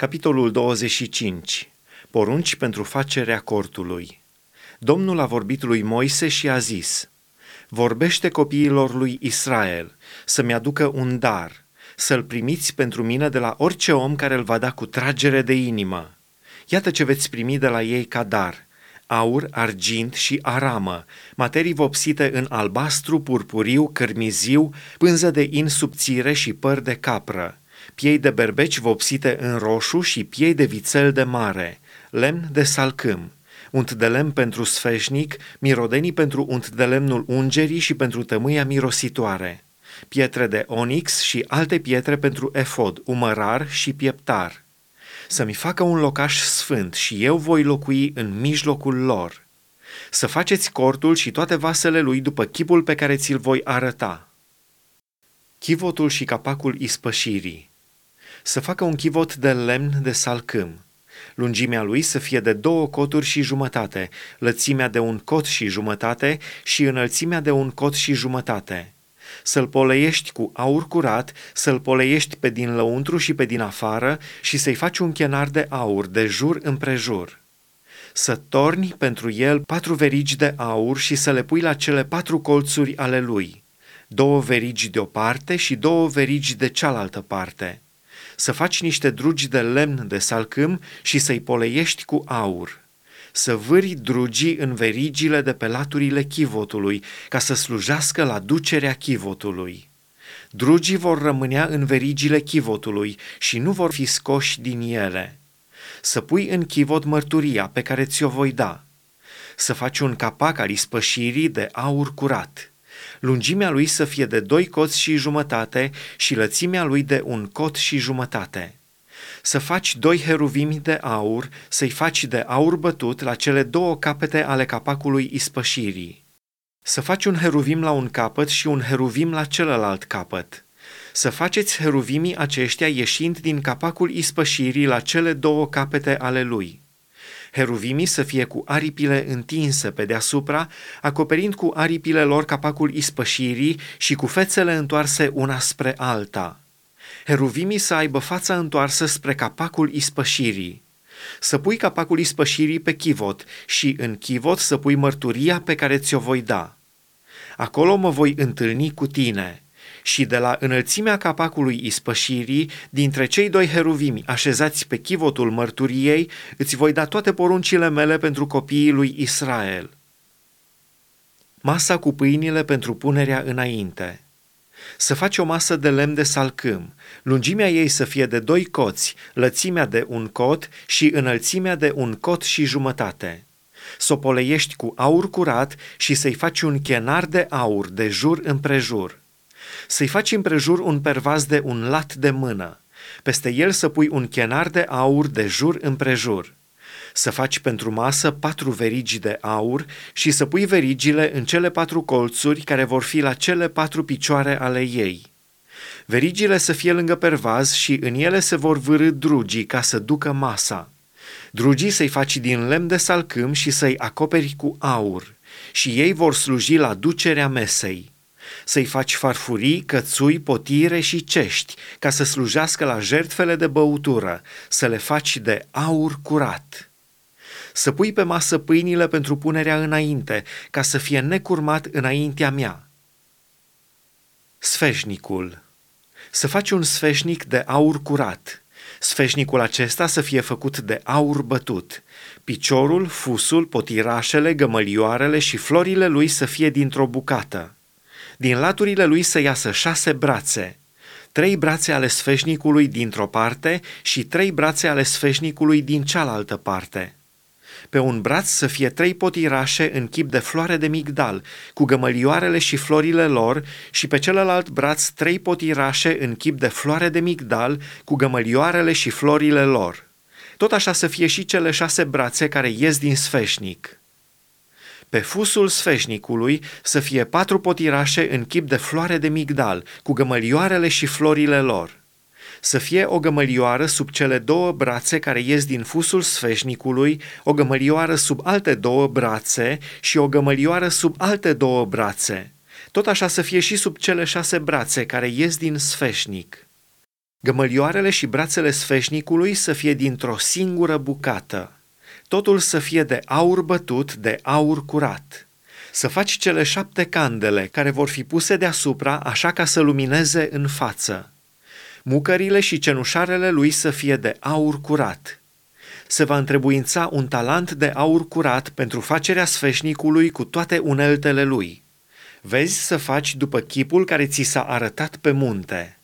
Capitolul 25. Porunci pentru facerea cortului. Domnul a vorbit lui Moise și a zis, Vorbește copiilor lui Israel să-mi aducă un dar, să-l primiți pentru mine de la orice om care îl va da cu tragere de inimă. Iată ce veți primi de la ei ca dar, aur, argint și aramă, materii vopsite în albastru, purpuriu, cărmiziu, pânză de in subțire și păr de capră, piei de berbeci vopsite în roșu și piei de vițel de mare, lemn de salcâm, unt de lemn pentru sfeșnic, mirodenii pentru unt de lemnul ungerii și pentru tămâia mirositoare, pietre de onix și alte pietre pentru efod, umărar și pieptar. Să-mi facă un locaș sfânt și eu voi locui în mijlocul lor. Să faceți cortul și toate vasele lui după chipul pe care ți-l voi arăta. Chivotul și capacul ispășirii să facă un chivot de lemn de salcâm. Lungimea lui să fie de două coturi și jumătate, lățimea de un cot și jumătate și înălțimea de un cot și jumătate. Să-l poleiești cu aur curat, să-l poleiești pe din lăuntru și pe din afară și să-i faci un chenar de aur de jur împrejur. Să torni pentru el patru verigi de aur și să le pui la cele patru colțuri ale lui, două verigi de o parte și două verigi de cealaltă parte să faci niște drugi de lemn de salcâm și să-i poleiești cu aur, să vâri drugii în verigile de pe laturile chivotului, ca să slujească la ducerea chivotului. Drugii vor rămânea în verigile chivotului și nu vor fi scoși din ele. Să pui în chivot mărturia pe care ți-o voi da. Să faci un capac al ispășirii de aur curat lungimea lui să fie de doi coți și jumătate și lățimea lui de un cot și jumătate. Să faci doi heruvimi de aur, să-i faci de aur bătut la cele două capete ale capacului ispășirii. Să faci un heruvim la un capăt și un heruvim la celălalt capăt. Să faceți heruvimii aceștia ieșind din capacul ispășirii la cele două capete ale lui heruvimii să fie cu aripile întinse pe deasupra, acoperind cu aripile lor capacul ispășirii și cu fețele întoarse una spre alta. Heruvimii să aibă fața întoarsă spre capacul ispășirii. Să pui capacul ispășirii pe chivot și în chivot să pui mărturia pe care ți-o voi da. Acolo mă voi întâlni cu tine și de la înălțimea capacului ispășirii, dintre cei doi heruvimi așezați pe chivotul mărturiei, îți voi da toate poruncile mele pentru copiii lui Israel. Masa cu pâinile pentru punerea înainte. Să faci o masă de lemn de salcâm, lungimea ei să fie de doi coți, lățimea de un cot și înălțimea de un cot și jumătate. Să o poleiești cu aur curat și să-i faci un chenar de aur de jur împrejur să-i faci împrejur un pervaz de un lat de mână, peste el să pui un chenar de aur de jur împrejur, să faci pentru masă patru verigi de aur și să pui verigile în cele patru colțuri care vor fi la cele patru picioare ale ei. Verigile să fie lângă pervaz și în ele se vor vârâ drugii ca să ducă masa. Drugii să-i faci din lemn de salcâm și să-i acoperi cu aur și ei vor sluji la ducerea mesei să-i faci farfurii, cățui, potire și cești, ca să slujească la jertfele de băutură, să le faci de aur curat. Să pui pe masă pâinile pentru punerea înainte, ca să fie necurmat înaintea mea. Sfeșnicul Să faci un sfeșnic de aur curat. Sfeșnicul acesta să fie făcut de aur bătut. Piciorul, fusul, potirașele, gămălioarele și florile lui să fie dintr-o bucată din laturile lui să iasă șase brațe, trei brațe ale sfeșnicului dintr-o parte și trei brațe ale sfeșnicului din cealaltă parte. Pe un braț să fie trei potirașe în chip de floare de migdal, cu gămălioarele și florile lor, și pe celălalt braț trei potirașe în chip de floare de migdal, cu gămălioarele și florile lor. Tot așa să fie și cele șase brațe care ies din sfeșnic. Pe fusul sfeșnicului să fie patru potirașe în chip de floare de migdal, cu gămălioarele și florile lor. Să fie o gămălioară sub cele două brațe care ies din fusul sfeșnicului, o gămălioară sub alte două brațe și o gămălioară sub alte două brațe. Tot așa să fie și sub cele șase brațe care ies din sfeșnic. Gămălioarele și brațele sfeșnicului să fie dintr-o singură bucată. Totul să fie de aur bătut, de aur curat. Să faci cele șapte candele care vor fi puse deasupra așa ca să lumineze în față. Mucările și cenușarele lui să fie de aur curat. Se va întrebuința un talent de aur curat pentru facerea sfeșnicului cu toate uneltele lui. Vezi să faci după chipul care ți s-a arătat pe munte.